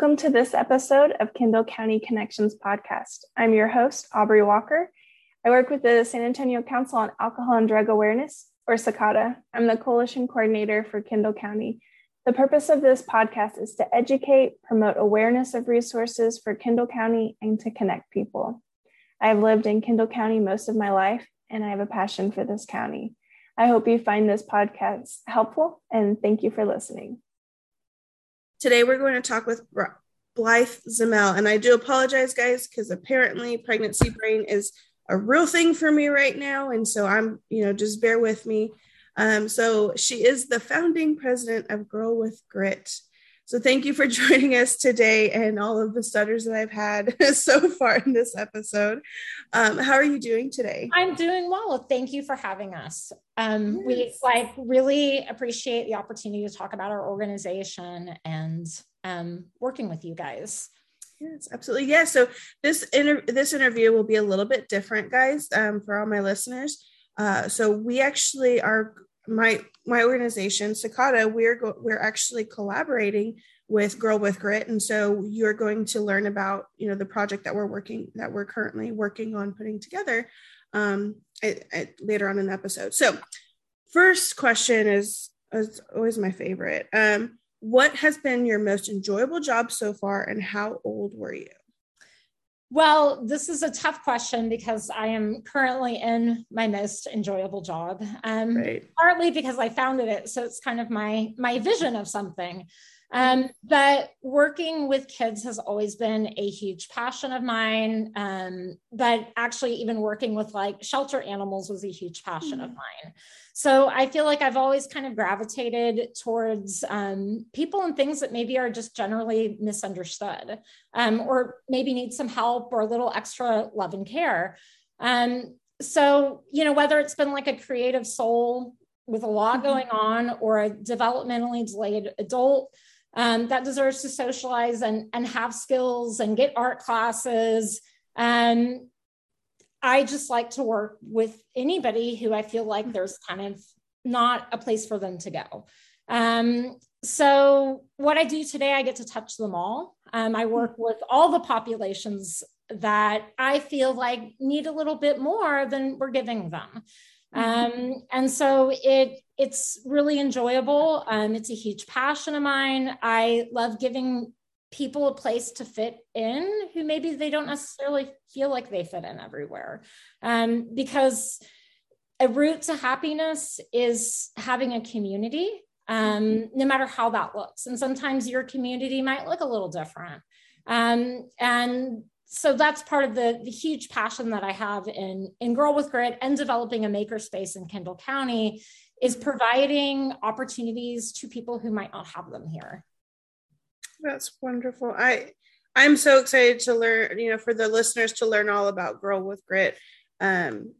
Welcome to this episode of Kendall County Connections podcast. I'm your host, Aubrey Walker. I work with the San Antonio Council on Alcohol and Drug Awareness, or SACADA. I'm the coalition coordinator for Kendall County. The purpose of this podcast is to educate, promote awareness of resources for Kendall County, and to connect people. I have lived in Kendall County most of my life, and I have a passion for this county. I hope you find this podcast helpful, and thank you for listening. Today, we're going to talk with Blythe Zamel. And I do apologize, guys, because apparently pregnancy brain is a real thing for me right now. And so I'm, you know, just bear with me. Um, so she is the founding president of Girl with Grit. So thank you for joining us today and all of the stutters that I've had so far in this episode. Um, how are you doing today? I'm doing well. Thank you for having us. Um, yes. We like really appreciate the opportunity to talk about our organization and um, working with you guys. Yes, absolutely. Yeah. So this inter- this interview will be a little bit different, guys, um, for all my listeners. Uh, so we actually are my my organization SACADA we're go- we're actually collaborating with Girl with Grit. And so you're going to learn about you know the project that we're working that we're currently working on putting together um at, at, later on in the episode. So first question is is always my favorite. Um what has been your most enjoyable job so far and how old were you well, this is a tough question because I am currently in my most enjoyable job. Um, right. Partly because I founded it, so it's kind of my my vision of something. Um, but working with kids has always been a huge passion of mine. Um, but actually, even working with like shelter animals was a huge passion mm-hmm. of mine. So I feel like I've always kind of gravitated towards um, people and things that maybe are just generally misunderstood um, or maybe need some help or a little extra love and care. Um, so, you know, whether it's been like a creative soul with a lot mm-hmm. going on or a developmentally delayed adult um, that deserves to socialize and, and have skills and get art classes. Um, I just like to work with anybody who I feel like there's kind of not a place for them to go. Um, so, what I do today, I get to touch them all. Um, I work with all the populations that I feel like need a little bit more than we're giving them. Mm-hmm. Um, and so it it's really enjoyable. Um, it's a huge passion of mine. I love giving people a place to fit in who maybe they don't necessarily feel like they fit in everywhere. Um, because a route to happiness is having a community, um, no matter how that looks. And sometimes your community might look a little different. Um, and so that's part of the, the huge passion that I have in, in Girl with Grit and developing a makerspace in Kendall County is providing opportunities to people who might not have them here. That's wonderful. I I'm so excited to learn, you know, for the listeners to learn all about Girl with Grit. Um,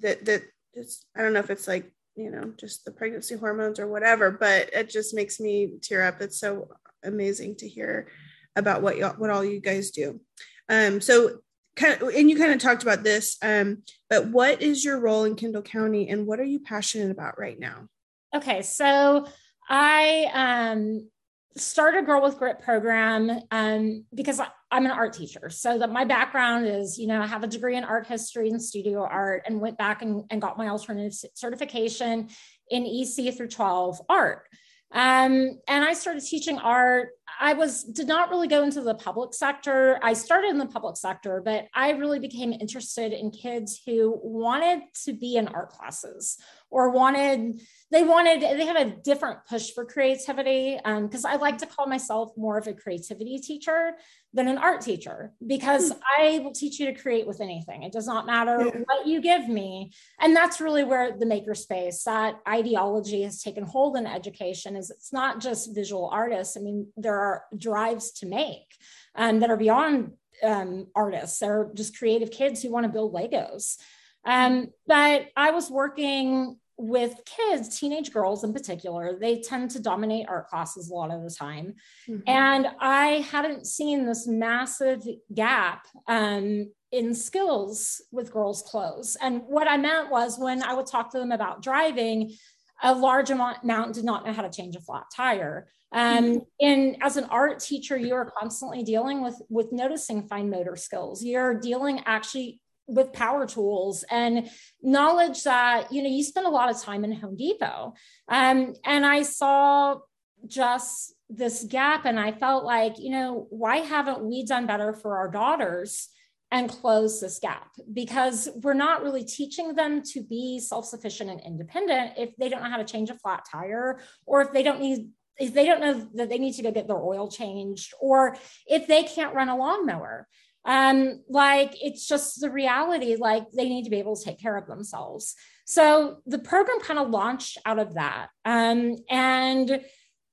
that that it's, I don't know if it's like you know just the pregnancy hormones or whatever, but it just makes me tear up. It's so amazing to hear about what y'all, what all you guys do. Um, so kind of, and you kind of talked about this, um, but what is your role in Kendall County and what are you passionate about right now? Okay, so I um, started Girl with Grit program um, because I, am an art teacher. So that my background is, you know, I have a degree in art history and studio art and went back and, and got my alternative certification in EC through 12 art. Um, and I started teaching art I was did not really go into the public sector. I started in the public sector, but I really became interested in kids who wanted to be in art classes or wanted they wanted they had a different push for creativity because um, i like to call myself more of a creativity teacher than an art teacher because hmm. i will teach you to create with anything. It does not matter yeah. what you give me. And that's really where the makerspace that ideology has taken hold in education is it's not just visual artists. I mean there are drives to make um, that are beyond um, artists. They're just creative kids who want to build legos. Um, but I was working with kids, teenage girls in particular, they tend to dominate art classes a lot of the time. Mm-hmm. And I hadn't seen this massive gap um, in skills with girls' clothes. And what I meant was when I would talk to them about driving, a large amount did not know how to change a flat tire. Um, mm-hmm. and as an art teacher, you are constantly dealing with with noticing fine motor skills. You're dealing actually with power tools and knowledge that you know you spend a lot of time in Home Depot. Um, and I saw just this gap, and I felt like you know why haven't we done better for our daughters? and close this gap because we're not really teaching them to be self-sufficient and independent if they don't know how to change a flat tire or if they don't need if they don't know that they need to go get their oil changed or if they can't run a lawnmower um like it's just the reality like they need to be able to take care of themselves. So the program kind of launched out of that. Um and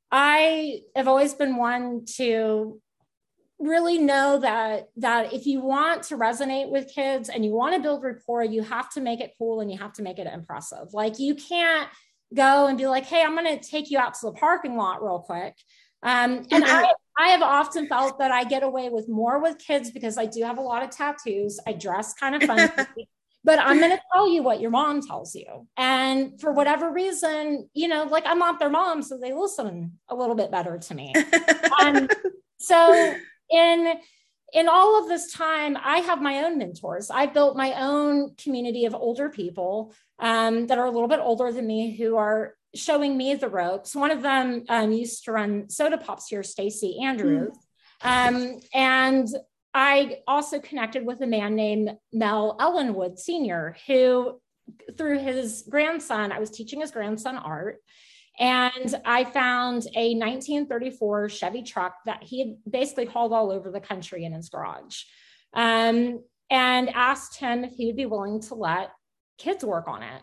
i have always been one to really know that that if you want to resonate with kids and you want to build rapport you have to make it cool and you have to make it impressive. Like you can't go and be like hey i'm going to take you out to the parking lot real quick um, and I, I have often felt that i get away with more with kids because i do have a lot of tattoos. I dress kind of fun but i'm going to tell you what your mom tells you. And for whatever reason you know like i'm not their mom so they listen a little bit better to me. Um, so in in all of this time, I have my own mentors. I've built my own community of older people um, that are a little bit older than me who are showing me the ropes. One of them um, used to run soda pops here, Stacy Andrews. Mm. Um, and I also connected with a man named Mel Ellenwood Sr., who, through his grandson, I was teaching his grandson art. And I found a 1934 Chevy truck that he had basically hauled all over the country in his garage. Um, and asked him if he would be willing to let kids work on it.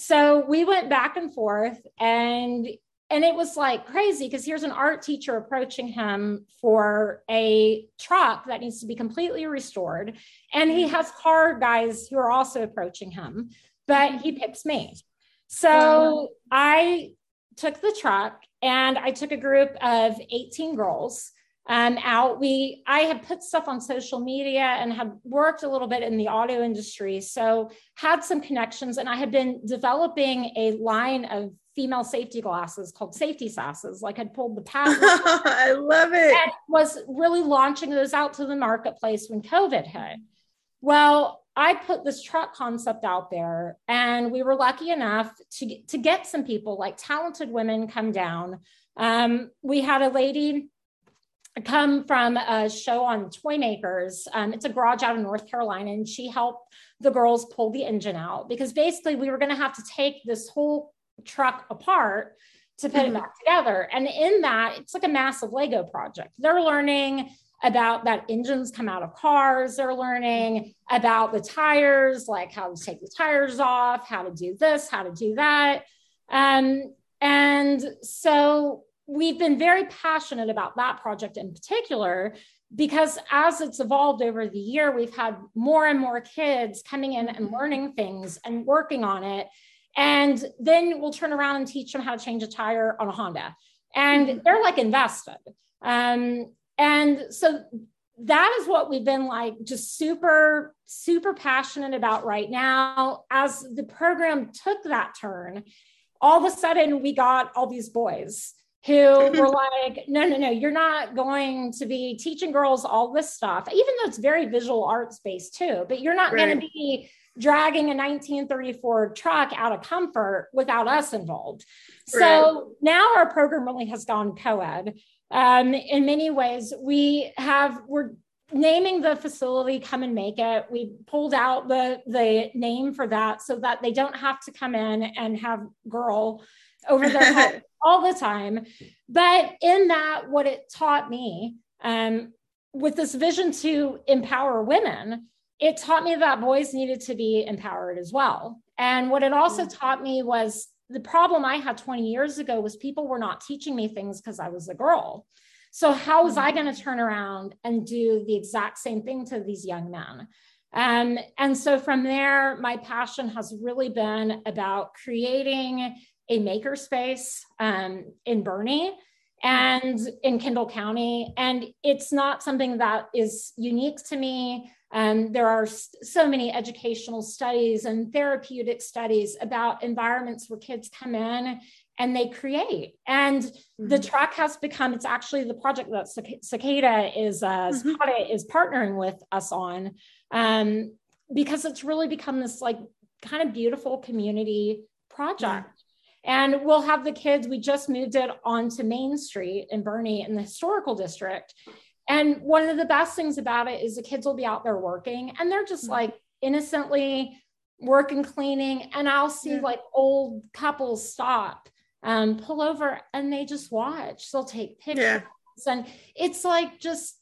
So we went back and forth and and it was like crazy because here's an art teacher approaching him for a truck that needs to be completely restored and he mm-hmm. has car guys who are also approaching him but he picks me. So mm-hmm. i took the truck and I took a group of 18 girls um, out. We I had put stuff on social media and had worked a little bit in the auto industry, so had some connections. And I had been developing a line of female safety glasses called safety sasses. Like I'd pulled the patent. I love it. And was really launching those out to the marketplace when COVID hit. Well, I put this truck concept out there, and we were lucky enough to, to get some people like talented women come down. Um, we had a lady come from a show on Toy Makers. Um, it's a garage out of North Carolina, and she helped the girls pull the engine out because basically we were going to have to take this whole truck apart to put mm-hmm. it back together. And in that, it's like a massive Lego project. They're learning about that engines come out of cars. They're learning about the tires, like how to take the tires off, how to do this, how to do that. Um, and so we've been very passionate about that project in particular because as it's evolved over the year, we've had more and more kids coming in and learning things and working on it. And then we'll turn around and teach them how to change a tire on a Honda. And mm-hmm. they're like invested. Um, and so that is what we've been like just super super passionate about right now as the program took that turn all of a sudden we got all these boys who were like no no no you're not going to be teaching girls all this stuff even though it's very visual arts based too but you're not right. going to be dragging a 1934 truck out of comfort without us involved right. so now our program really has gone co-ed um, in many ways we have we're naming the facility come and make it we pulled out the the name for that so that they don't have to come in and have girl over their head all the time but in that what it taught me um, with this vision to empower women it taught me that boys needed to be empowered as well and what it also mm-hmm. taught me was the problem I had 20 years ago was people were not teaching me things because I was a girl. So, how was I mm-hmm. going to turn around and do the exact same thing to these young men? Um, and so, from there, my passion has really been about creating a makerspace um, in Boerne and in Kendall County. And it's not something that is unique to me. Um, there are so many educational studies and therapeutic studies about environments where kids come in and they create. And mm-hmm. the track has become, it's actually the project that SACADA is, uh, mm-hmm. SACADA is partnering with us on um, because it's really become this like kind of beautiful community project. And we'll have the kids, we just moved it onto Main Street in Boerne in the historical district. And one of the best things about it is the kids will be out there working and they're just mm-hmm. like innocently working, cleaning. And I'll see yeah. like old couples stop, um, pull over and they just watch. They'll take pictures. Yeah. And it's like just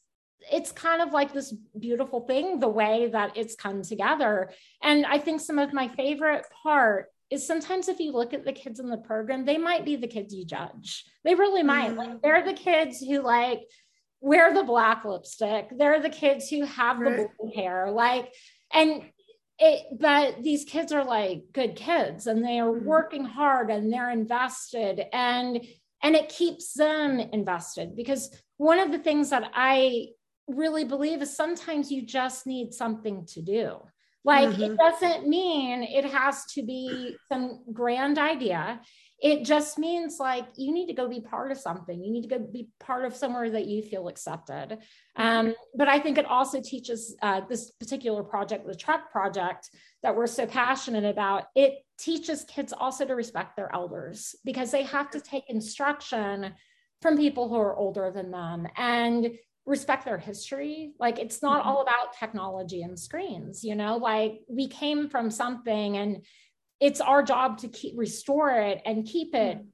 it's kind of like this beautiful thing the way that it's come together and i think some of my favorite part is sometimes if you look at the kids in the program they might be the kids you judge they really might mm-hmm. like they're the kids who like wear the black lipstick. They're the kids who have right. the blue hair. Like, and it, but these kids are like good kids and they are mm-hmm. working hard and they're invested and, and it keeps them invested because one of the things that I really believe is sometimes you just need something to do. Like, mm-hmm. it doesn't mean it has to be some grand idea. It just means like you need to go be part of something. You need to go be part of somewhere that you feel accepted. Um, but i think it also teaches uh, this particular project the truck project that we're so passionate about it teaches kids also to respect their elders because they have to take instruction from people who are older than them. And respect their history like it's not mm-hmm. all about technology and screens you know like we came from something and it's our job to keep restore it and keep it mm-hmm.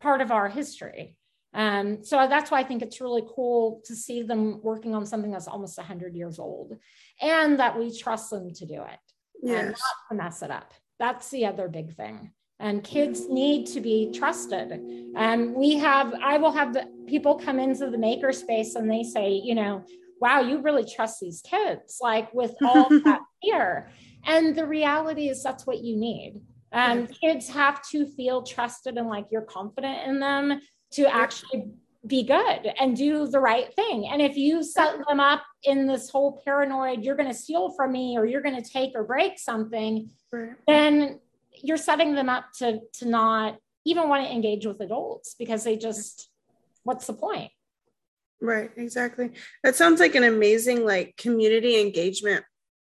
part of our history. Um, so that's why I think it's really cool to see them working on something that's almost 100 years old and that we trust them to do it yes. and not to mess it up. That's the other big thing. And kids need to be trusted. And we have, I will have the people come into the makerspace and they say, you know, wow, you really trust these kids, like with all that fear. And the reality is that's what you need. Um, kids have to feel trusted and like you're confident in them to actually be good and do the right thing. And if you set them up in this whole paranoid, you're going to steal from me or you're going to take or break something, then you're setting them up to to not even want to engage with adults because they just what's the point? Right, exactly. That sounds like an amazing like community engagement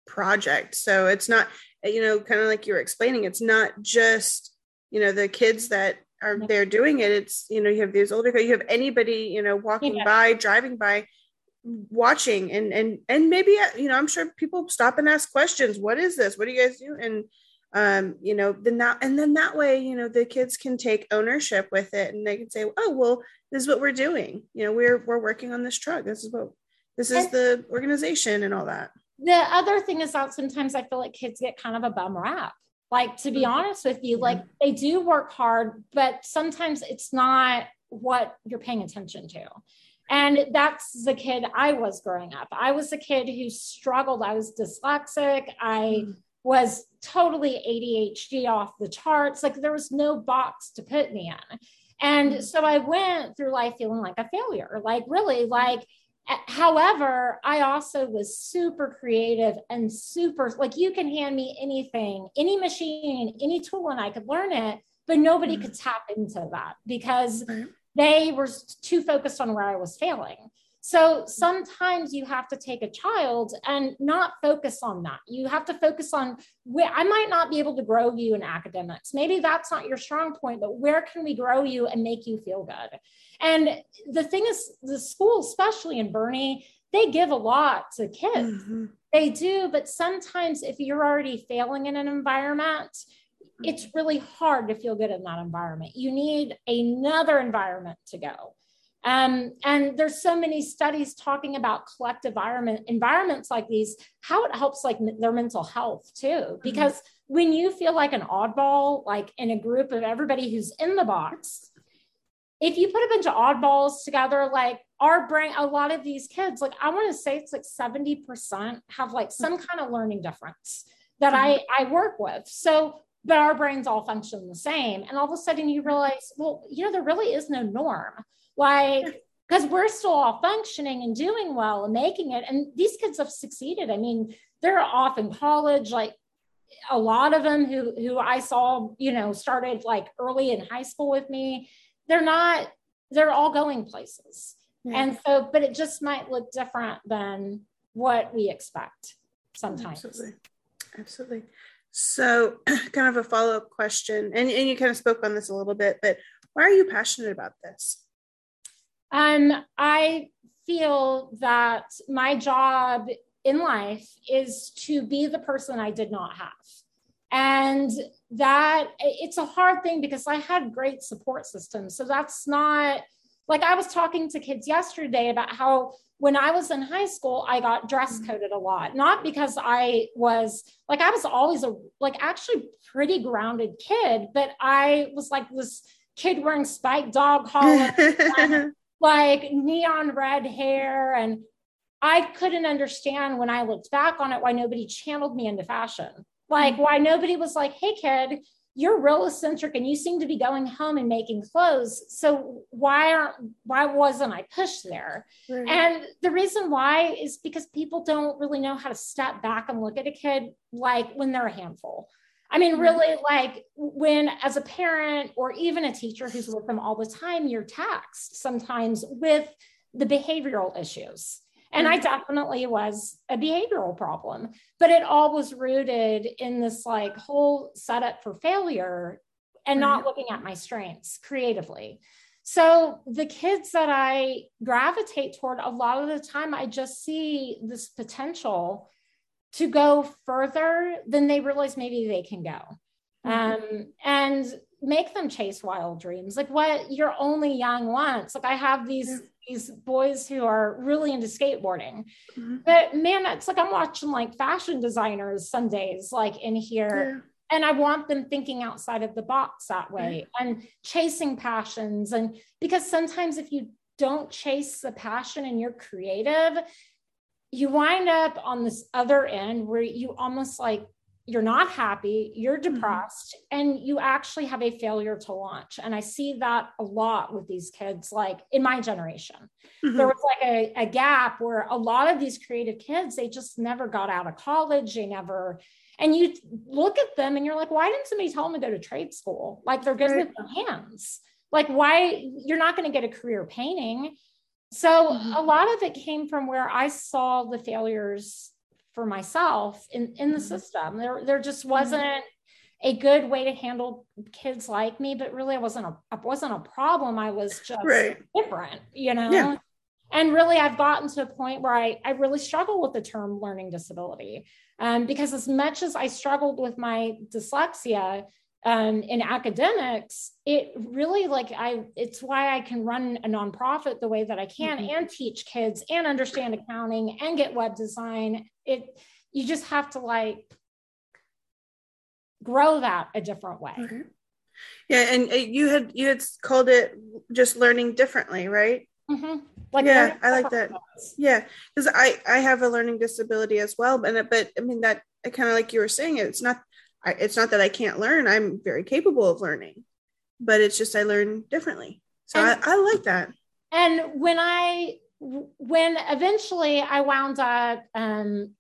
project. So it's not you know, kind of like you were explaining, it's not just, you know, the kids that are there doing it. It's, you know, you have these older, you have anybody, you know, walking yeah. by, driving by, watching and, and, and maybe, you know, I'm sure people stop and ask questions. What is this? What do you guys do? And, um, you know, then that, and then that way, you know, the kids can take ownership with it and they can say, oh, well, this is what we're doing. You know, we're, we're working on this truck. This is what, this is the organization and all that the other thing is that sometimes I feel like kids get kind of a bum rap. Like, to be mm-hmm. honest with you, like they do work hard, but sometimes it's not what you're paying attention to. And that's the kid I was growing up. I was a kid who struggled. I was dyslexic. I mm. Was totally ADHD off the charts. Like there was no box to put me in. And mm. so I went through life feeling like a failure, like really like However, I also was super creative and super like you can hand me anything, any machine, any tool, and I could learn it, but nobody mm-hmm. could tap into that because they were too focused on where I was failing. So sometimes you have to take a child and not focus on that. You have to focus on where I might not be able to grow you in academics. Maybe that's not your strong point, but where can we grow you and make you feel good? And the thing is, the school, especially in Boerne, they give a lot to kids. Mm-hmm. They do, but sometimes if you're already failing in an environment, it's really hard to feel good in that environment. You need another environment to go. Um, and there's so many studies talking about collective environment environments like these, how it helps like their mental health too. Mm-hmm. Because mm-hmm. when you feel like an oddball, like in a group of everybody who's in the box, if you put a bunch of oddballs together, like our brain, a lot of these kids, like I want to say it's like 70% have like some mm-hmm. kind of learning difference that mm-hmm. I, I work with. So, but our brains all function the same. And all of a sudden you realize, well, you know, there really is no norm. Like, because we're still all functioning and doing well and making it. And these kids have succeeded. I mean, they're off in college like a lot of them who who i saw you know started like early in high school with me they're not they're all going places yeah. and so but it just might look different than what we expect sometimes absolutely absolutely so kind of a follow-up question and, and you kind of spoke on this a little bit but why are you passionate about this um i feel that my job in life is to be the person I did not have. And that it's a hard thing because I had great support systems. So that's not like I was talking to kids yesterday about how when I was in high school, I got dress mm-hmm. coded a lot, not because I was like, I was always a like actually pretty grounded kid, but I was like this kid wearing spike dog collar, like neon red hair and I couldn't understand when I looked back on it why nobody channeled me into fashion. Like mm-hmm. why nobody was like, "Hey kid, you're real eccentric and you seem to be going home and making clothes. So why aren't why wasn't I pushed there?" Right. And the reason why is because people don't really know how to step back and look at a kid like when they're a handful. I mean, mm-hmm. really, like when as a parent or even a teacher who's with them all the time, you're taxed sometimes with the behavioral issues. And I mm-hmm. definitely was a behavioral problem, but it all was rooted in this like whole setup for failure and not looking at my strengths creatively. So the kids that I gravitate toward, a lot of the time, I just see this potential to go further than they realize maybe they can go. Mm-hmm. Um, and make them chase wild dreams. Like what you're only young once. Like I have these yeah these boys who are really into skateboarding. Mm-hmm. But man, it's like I'm watching like fashion designers some days, like in here. Yeah. And I want them thinking outside of the box that way and chasing passions. And because sometimes if you don't chase the passion and you're creative, you wind up on this other end where you almost like you're not happy, you're mm-hmm. depressed, mm-hmm. and you actually have a failure to launch. And I see that a lot with these kids, like in my generation. Mm-hmm. There was like a, a gap where a lot of these creative kids, they just never got out of college. They never, and you look at them and you're like, why didn't somebody tell them to go to trade school? Like they're good right. with their hands. Like, why you're not going to get a career painting. So mm-hmm. a lot of it came from where I saw the failures for myself in, in the mm-hmm. system. There, there just mm-hmm. wasn't a good way to handle kids like me, but really I wasn't a, I wasn't a problem. I was just right. different, you know? Yeah. And really I've gotten to a point where I, I really struggle with the term learning disability. Um, because as much as I struggled with my dyslexia, um, in academics, it really like I, it's why I can run a nonprofit the way that I can mm-hmm. and teach kids and understand accounting and get web design. It, you just have to like grow that a different way. Okay. Yeah. And uh, you had, you had called it just learning differently, right? Mm-hmm. Like yeah, I like that. Yeah. Cause I, I have a learning disability as well. But, but I mean, that kind of like you were saying, it's not I, it's not that I can't learn. I'm very capable of learning, but it's just I learn differently. So and, I, I like that. And when I, when eventually I wound up um,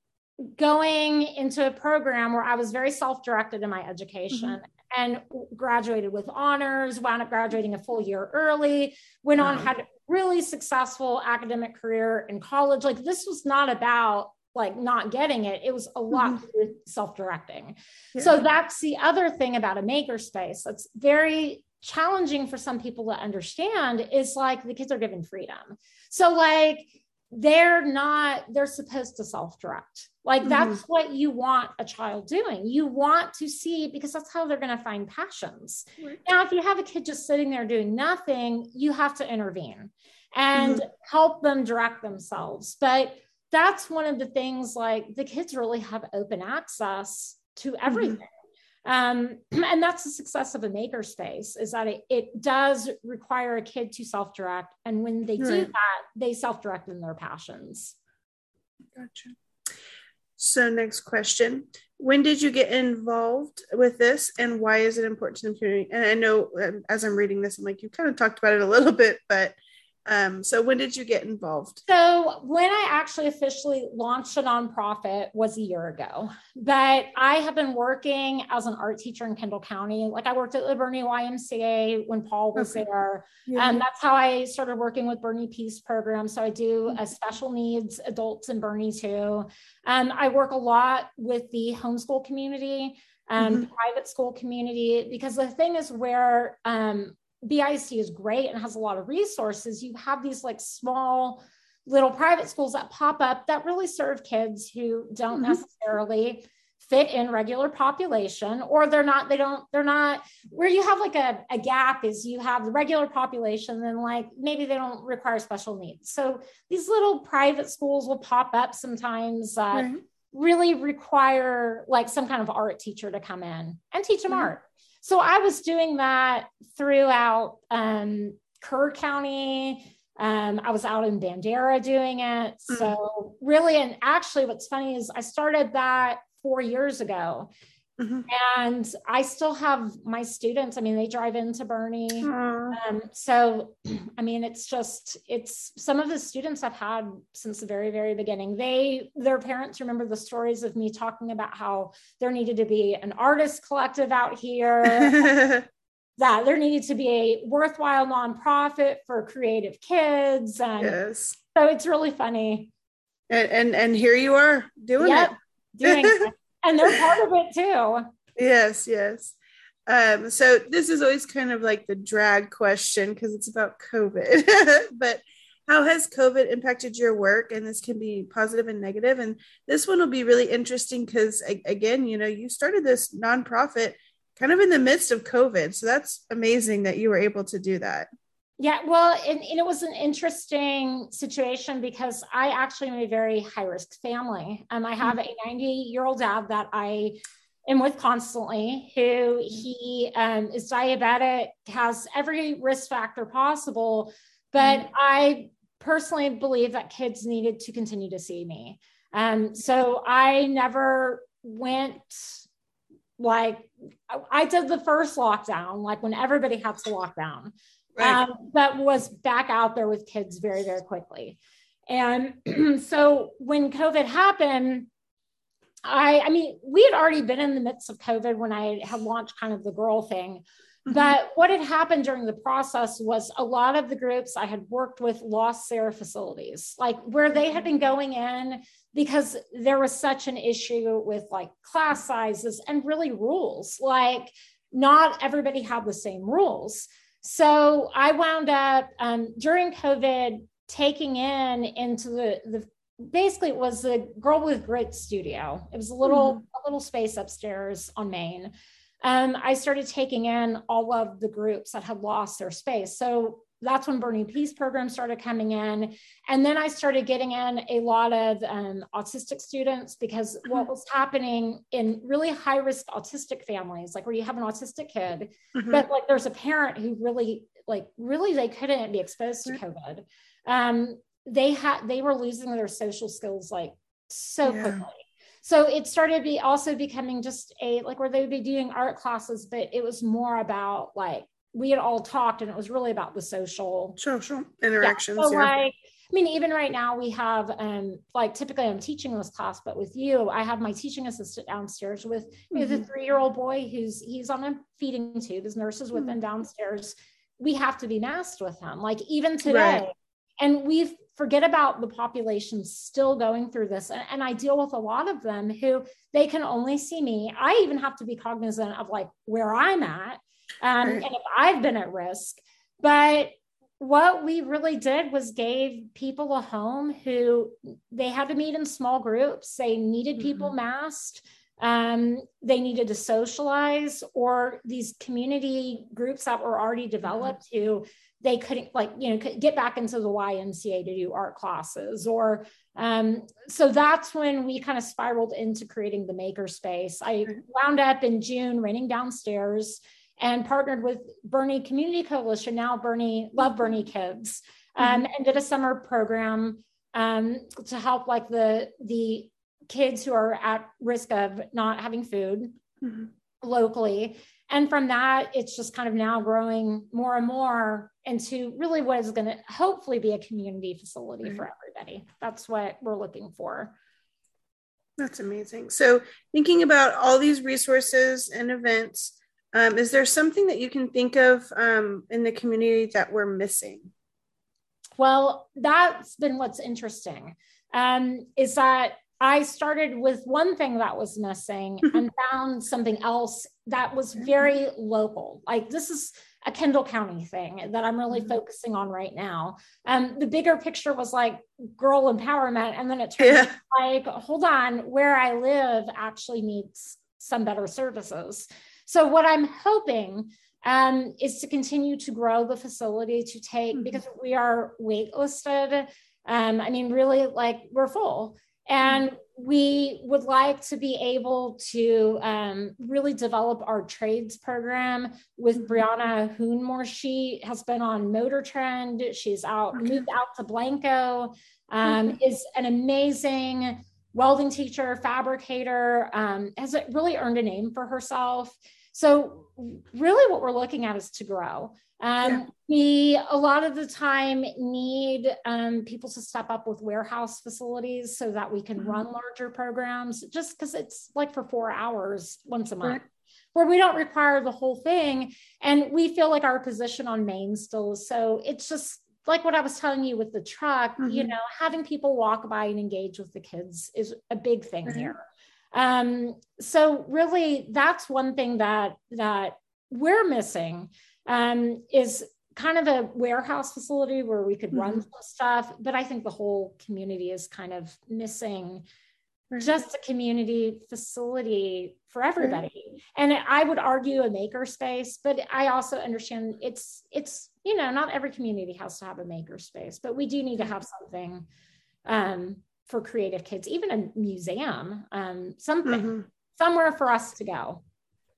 going into a program where I was very self directed in my education. Mm-hmm. And graduated with honors, wound up graduating a full year early, went wow. on, had really successful academic career in college. Like this was not about like not getting it it was a lot mm-hmm. self-directing yeah. so that's the other thing about a makerspace that's very challenging for some people to understand is like the kids are given freedom so like they're not they're supposed to self-direct like mm-hmm. that's what you want a child doing you want to see because that's how they're going to find passions right. now if you have a kid just sitting there doing nothing you have to intervene and mm-hmm. help them direct themselves but that's one of the things like the kids really have open access to mm-hmm. everything. Mm-hmm. Um, and that's the success of a makerspace is that it, it does require a kid to self-direct. And when they right. do that, they self-direct in their passions. Gotcha. So next question. When did you get involved with this and why is it important to the community? And I know um, as I'm reading this, I'm like, you kind of talked about it a little bit, but Um, so when did you get involved? So when I actually officially launched a nonprofit was a year ago, but I have been working as an art teacher in Kendall County. Like I worked at the Boerne YMCA when Paul was okay. there. Yeah. And that's how I started working with Boerne Peace Program. So I do a mm-hmm. special needs adults in Boerne too. Um, I work a lot with the homeschool community. Um, mm-hmm. private school community because the thing is where um, BIC is great and has a lot of resources, you have these like small little private schools that pop up that really serve kids who don't mm-hmm. necessarily fit in regular population or they're not they don't they're not where you have like a, a gap is you have the regular population and like maybe they don't require special needs so these little private schools will pop up sometimes that right. really require like some kind of art teacher to come in and teach them mm-hmm. art so I was doing that throughout um, Kerr County. Um, I was out in Bandera doing it. Mm-hmm. So really, and actually, what's funny is I started that four years ago. Mm-hmm. And I still have my students. I mean, they drive into Boerne. Um, so, I mean, it's just, it's some of the students I've had since the very, very beginning. They, their parents remember the stories of me talking about how there needed to be an artist collective out here. that there needed to be a worthwhile nonprofit for creative kids. And yes. so it's really funny. And, and, and here you are doing yep, it. Doing it and they're part of it too. Yes, yes. Um, so this is always kind of like the drag question because it's about COVID. but how has COVID impacted your work? And this can be positive and negative. And this one will be really interesting because again, you know, you started this nonprofit kind of in the midst of COVID. So that's amazing that you were able to do that. Yeah, well, and, and, it was an interesting situation because I actually am a very high risk family. Um, I have mm-hmm. a 90 year old dad that I am with constantly, who he um, is diabetic, has every risk factor possible. But mm-hmm. I personally believe that kids needed to continue to see me. Um, so I never went like I did the first lockdown, like when everybody had to lock down right. um, but was back out there with kids very, very quickly. And so when COVID happened, I, I mean, we had already been in the midst of COVID when I had launched kind of the girl thing. Mm-hmm. But what had happened during the process was a lot of the groups I had worked with lost their facilities, like where they had been going in because there was such an issue with like class sizes and really rules. Like, not everybody had the same rules. So I wound up um, during COVID taking in into the the basically it was the Girl with Grit studio. It was a little mm-hmm. a little space upstairs on Main. Um, I started taking in all of the groups that had lost their space. So that's when Boerne Peace Program started coming in. And then I started getting in a lot of um, autistic students because what mm-hmm. was happening in really high risk autistic families, like where you have an autistic kid, mm-hmm. but like there's a parent who really, like, really they couldn't be exposed to COVID. Um, they had, they were losing their social skills like so yeah. quickly. So it started be also becoming just a like where they would be doing art classes, but it was more about like we had all talked and it was really about the social social interactions. Yeah. So yeah. like I mean, even right now we have um like typically I'm teaching this class, but with you, I have my teaching assistant downstairs with mm-hmm. the three-year-old boy who's he's on a feeding tube, his nurse is with mm-hmm. him downstairs. We have to be masked with him, like even today. Right. And we forget about the population still going through this. And, and I deal with a lot of them who they can only see me. I even have to be cognizant of like where I'm at um, and if I've been at risk. But what we really did was gave people a home who they had to meet in small groups. They needed people mm-hmm. masked. Um, they needed to socialize, or these community groups that were already mm-hmm. developed mm-hmm. who they couldn't like you know get back into the YMCA to do art classes or um, so that's when we kind of spiraled into creating the maker space. I wound up in June renting downstairs and partnered with Boerne Community Coalition, now Boerne Love Boerne Kids, um, mm-hmm. and did a summer program um, to help like the the kids who are at risk of not having food mm-hmm. locally. and from that it's just kind of now growing more and more into really what is going to hopefully be a community facility right. for everybody that's what we're looking for that's amazing so thinking about all these resources and events um, is there something that you can think of um, in the community that we're missing well that's been what's interesting um, is that I started with one thing that was missing and found something else that was very local. Like this is a Kendall County thing that I'm really mm-hmm. focusing on right now. Um, the bigger picture was like girl empowerment, and then it turned yeah. like, hold on, where I live actually needs some better services. So what I'm hoping um, is to continue to grow the facility to take mm-hmm. because we are waitlisted. Um, I mean, really, like we're full. And we would like to be able to um, really develop our trades program with Brianna Hoonmore. She has been on Motor Trend. She's out, moved out to Blanco, um, is an amazing welding teacher, fabricator, um, has really earned a name for herself. So, really, what we're looking at is to grow. Um, yeah. We a lot of the time need um, people to step up with warehouse facilities so that we can mm-hmm. run larger programs. Just because it's like for four hours once a month, right. where we don't require the whole thing, and we feel like our position on Main still is so. It's just like what I was telling you with the truck. Mm-hmm. You know, having people walk by and engage with the kids is a big thing mm-hmm. here. Um, so really, that's one thing that that we're missing um, is kind of a warehouse facility where we could run mm-hmm. stuff. But I think the whole community is kind of missing just a community facility for everybody. And I would argue a maker space, but I also understand it's it's you know not every community has to have a maker space, but we do need to have something um, for creative kids, even a museum, um, something mm-hmm. somewhere for us to go.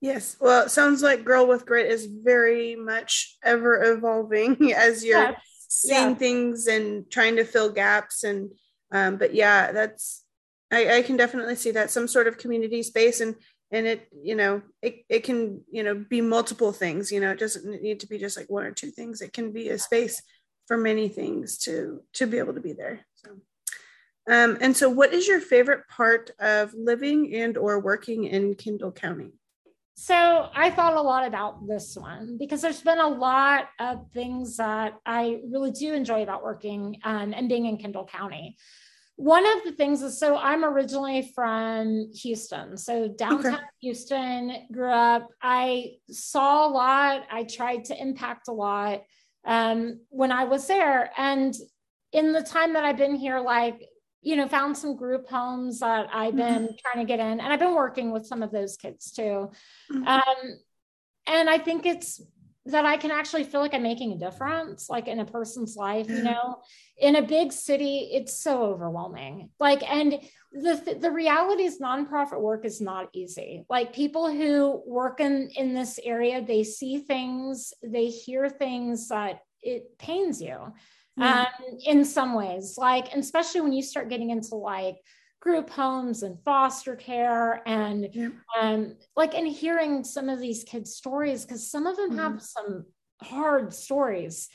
Yes. Well, it sounds like Girl with Grit is very much ever evolving as you're yes. seeing yeah. things and trying to fill gaps. And, um, but yeah, that's, I, I can definitely see that some sort of community space and, and it, you know, it, it can, you know, be multiple things, you know, it doesn't need to be just like one or two things. It can be a space for many things to, to be able to be there. So. Um, and so what is your favorite part of living and or working in Kendall County? So I thought a lot about this one because there's been a lot of things that I really do enjoy about working um, and being in Kendall County. One of the things is so I'm originally from Houston. So downtown okay. Houston, grew up. I saw a lot. I tried to impact a lot um, when I was there. And in the time that I've been here, like you know, found some group homes that I've been mm-hmm. trying to get in, and I've been working with some of those kids too. Mm-hmm. Um, and I think it's that I can actually feel like I'm making a difference, like in a person's life. You know, in a big city, it's so overwhelming. Like, and the the reality is, nonprofit work is not easy. Like people who work in in this area, they see things, they hear things that it pains you um, in some ways like especially when you start getting into like group homes and foster care and yeah. um, like and hearing some of these kids stories because some of them mm-hmm. have some hard stories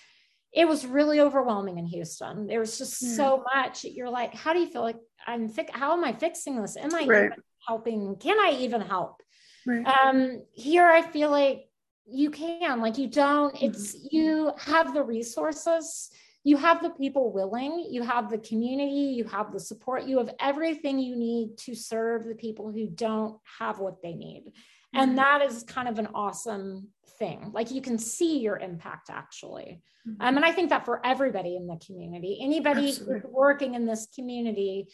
it was really overwhelming in houston there was just yeah. so much you're like how do you feel like i'm fi- how am i fixing this am i right. helping can i even help right. um here i feel like you can like you don't it's mm-hmm. you have the resources you have the people willing, you have the community, you have the support, you have everything you need to serve the people who don't have what they need. Mm-hmm. And that is kind of an awesome thing. Like you can see your impact actually. Mm-hmm. Um, and I think that for everybody in the community, anybody working in this community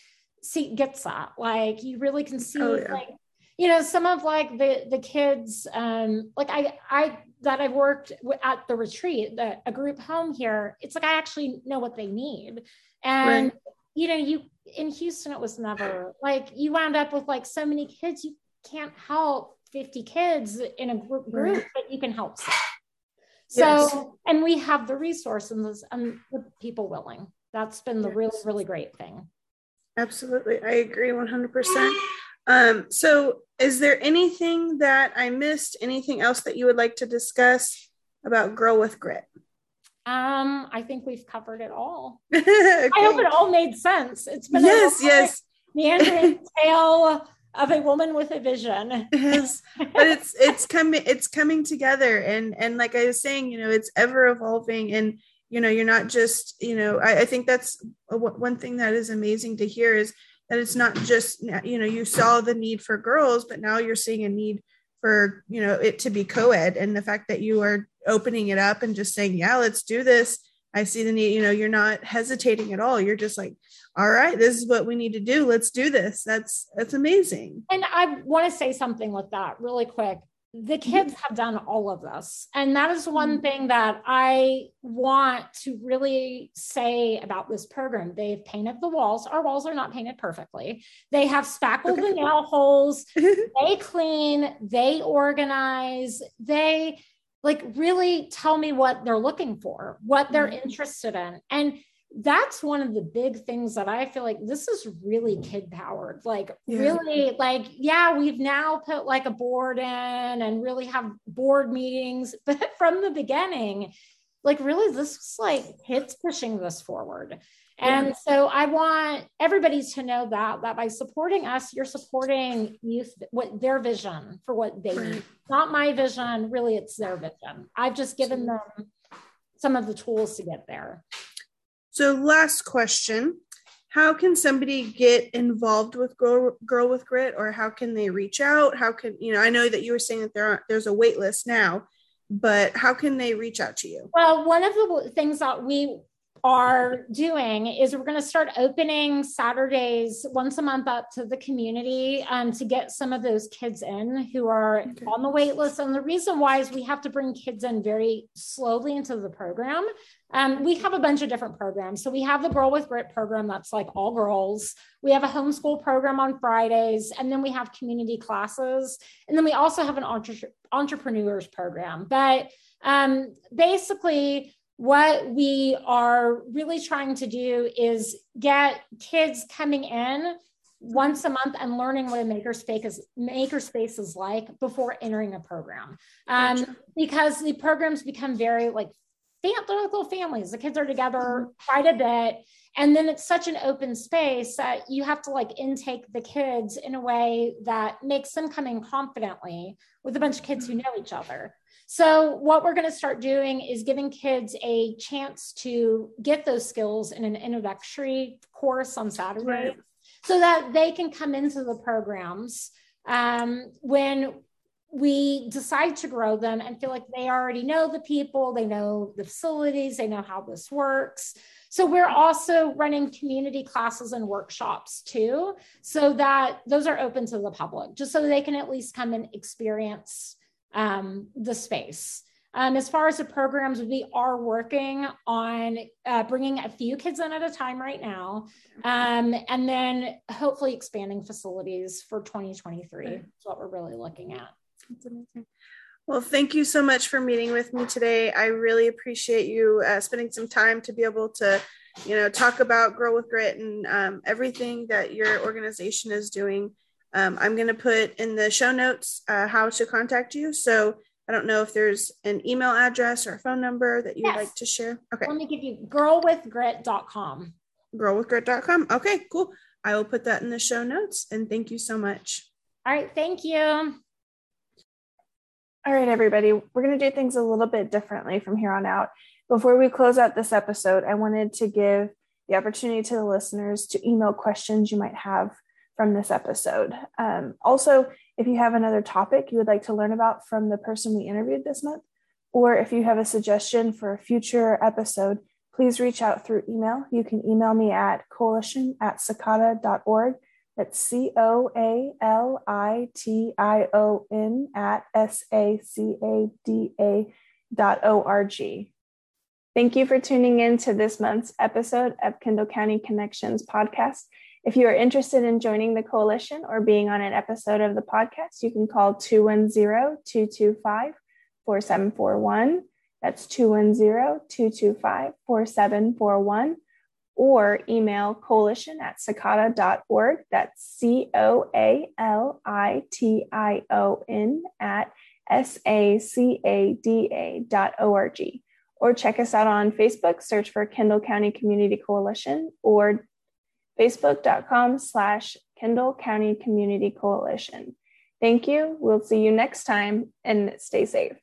see gets that. Like you really can see oh, yeah. like you know some of like the the kids um like i i that I've worked at the retreat, the, a group home here, it's like I actually know what they need. And, right. you know, you in Houston, it was never like you wound up with like so many kids, you can't help 50 kids in a group, group right. but you can help some. So, yes. and we have the resources and the people willing. That's been the yes. really, really great thing. Absolutely. I agree 100%. Um, so is there anything that I missed? Anything else that you would like to discuss about Girl with Grit? Um, I think we've covered it all. okay. I hope it all made sense. It's been yes, yes, meandering tale of a woman with a vision. yes, but it's it's coming it's coming together, and and like I was saying, you know, it's ever evolving, and you know, you're not just you know, I, I think that's one thing that is amazing to hear is that it's not just you know you saw the need for girls, but now you're seeing a need for you know it to be co-ed, and the fact that you are opening it up and just saying, yeah, let's do this. I see the need, you know, you're not hesitating at all. You're just like, all right, this is what we need to do. Let's do this. That's that's amazing. And I want to say something with that really quick. The mm-hmm. kids have done all of this. And that is one mm-hmm. thing that I want to really say about this program. They've painted the walls. Our walls are not painted perfectly. They have spackled the nail holes. they clean, they organize, they like really tell me what they're looking for, what they're mm-hmm. interested in. And that's one of the big things that I feel like this is really kid powered. Like, yeah. really, like, yeah, we've now put like a board in and really have board meetings, but from the beginning, like, really, this was like kids pushing this forward. And so I want everybody to know that that by supporting us, you're supporting youth what their vision for what they need. Not my vision, really it's their vision. I've just given them some of the tools to get there. So last question, how can somebody get involved with Girl, Girl with Grit or how can they reach out? How can, you know, I know that you were saying that there are, there's a wait list now, but how can they reach out to you? Well, one of the things that we are doing is we're going to start opening Saturdays once a month up to the community um, to get some of those kids in who are okay. on the wait list. And the reason why is we have to bring kids in very slowly into the program. Um, we have a bunch of different programs. So we have the Girl with Grit program that's like all girls. We have a homeschool program on Fridays, and then we have community classes. And then we also have an entre- entrepreneurs program. But um, basically, what we are really trying to do is get kids coming in once a month and learning what a makerspace is makerspace is like before entering a program um, gotcha. because the programs become very like they're like little families. The kids are together quite a bit. And then it's such an open space that you have to like intake the kids in a way that makes them come in confidently with a bunch of kids who know each other. So, what we're going to start doing is giving kids a chance to get those skills in an introductory course on Saturday right. so that they can come into the programs um, when we decide to grow them and feel like they already know the people, they know the facilities, they know how this works. So we're also running community classes and workshops too, so that those are open to the public, just so they can at least come and experience um, the space. Um, as far as the programs, we are working on uh, bringing a few kids in at a time right now, um, and then hopefully expanding facilities for 2023. That's what we're really looking at. That's amazing. Well, thank you so much for meeting with me today. I really appreciate you uh, spending some time to be able to, you know, talk about Girl with Grit and um, everything that your organization is doing. Um, I'm going to put in the show notes uh, how to contact you. So I don't know if there's an email address or a phone number that you yes. like to share. Okay. Let me give you girlwithgrit.com. Girlwithgrit.com. Okay, cool. I will put that in the show notes and thank you so much. All right. Thank you. All right, everybody. We're going to do things a little bit differently from here on out. Before we close out this episode, I wanted to give the opportunity to the listeners to email questions you might have from this episode. Um, also, if you have another topic you would like to learn about from the person we interviewed this month, or if you have a suggestion for a future episode, please reach out through email. You can email me at coalition at sacada.org. That's C O A L I T I O N at S A C A D A dot O R G. Thank you for tuning in to this month's episode of Kendall County Connections podcast. If you are interested in joining the coalition or being on an episode of the podcast, you can call 210 225 4741. That's 210 225 4741. Or email coalition at sacada.org. That's C O A L I T I O N at S A C A D A dot O R G. Or check us out on Facebook, search for Kendall County Community Coalition or facebook.com slash Kendall County Community Coalition. Thank you. We'll see you next time and stay safe.